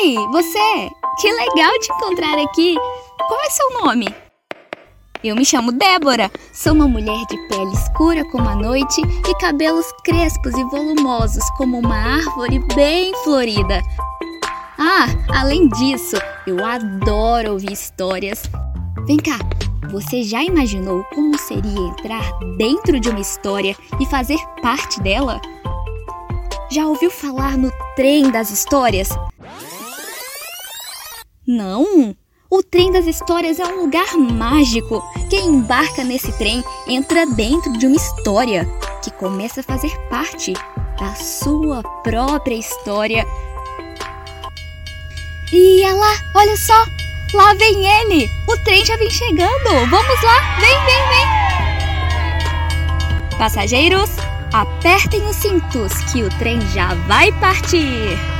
Ei, você! Que legal te encontrar aqui! Qual é seu nome? Eu me chamo Débora. Sou uma mulher de pele escura como a noite e cabelos crespos e volumosos como uma árvore bem florida. Ah, além disso, eu adoro ouvir histórias. Vem cá, você já imaginou como seria entrar dentro de uma história e fazer parte dela? Já ouviu falar no trem das histórias? Não! O trem das histórias é um lugar mágico. Quem embarca nesse trem entra dentro de uma história que começa a fazer parte da sua própria história. E ela, olha só, lá vem ele! O trem já vem chegando! Vamos lá, vem, vem, vem! Passageiros, apertem os cintos que o trem já vai partir!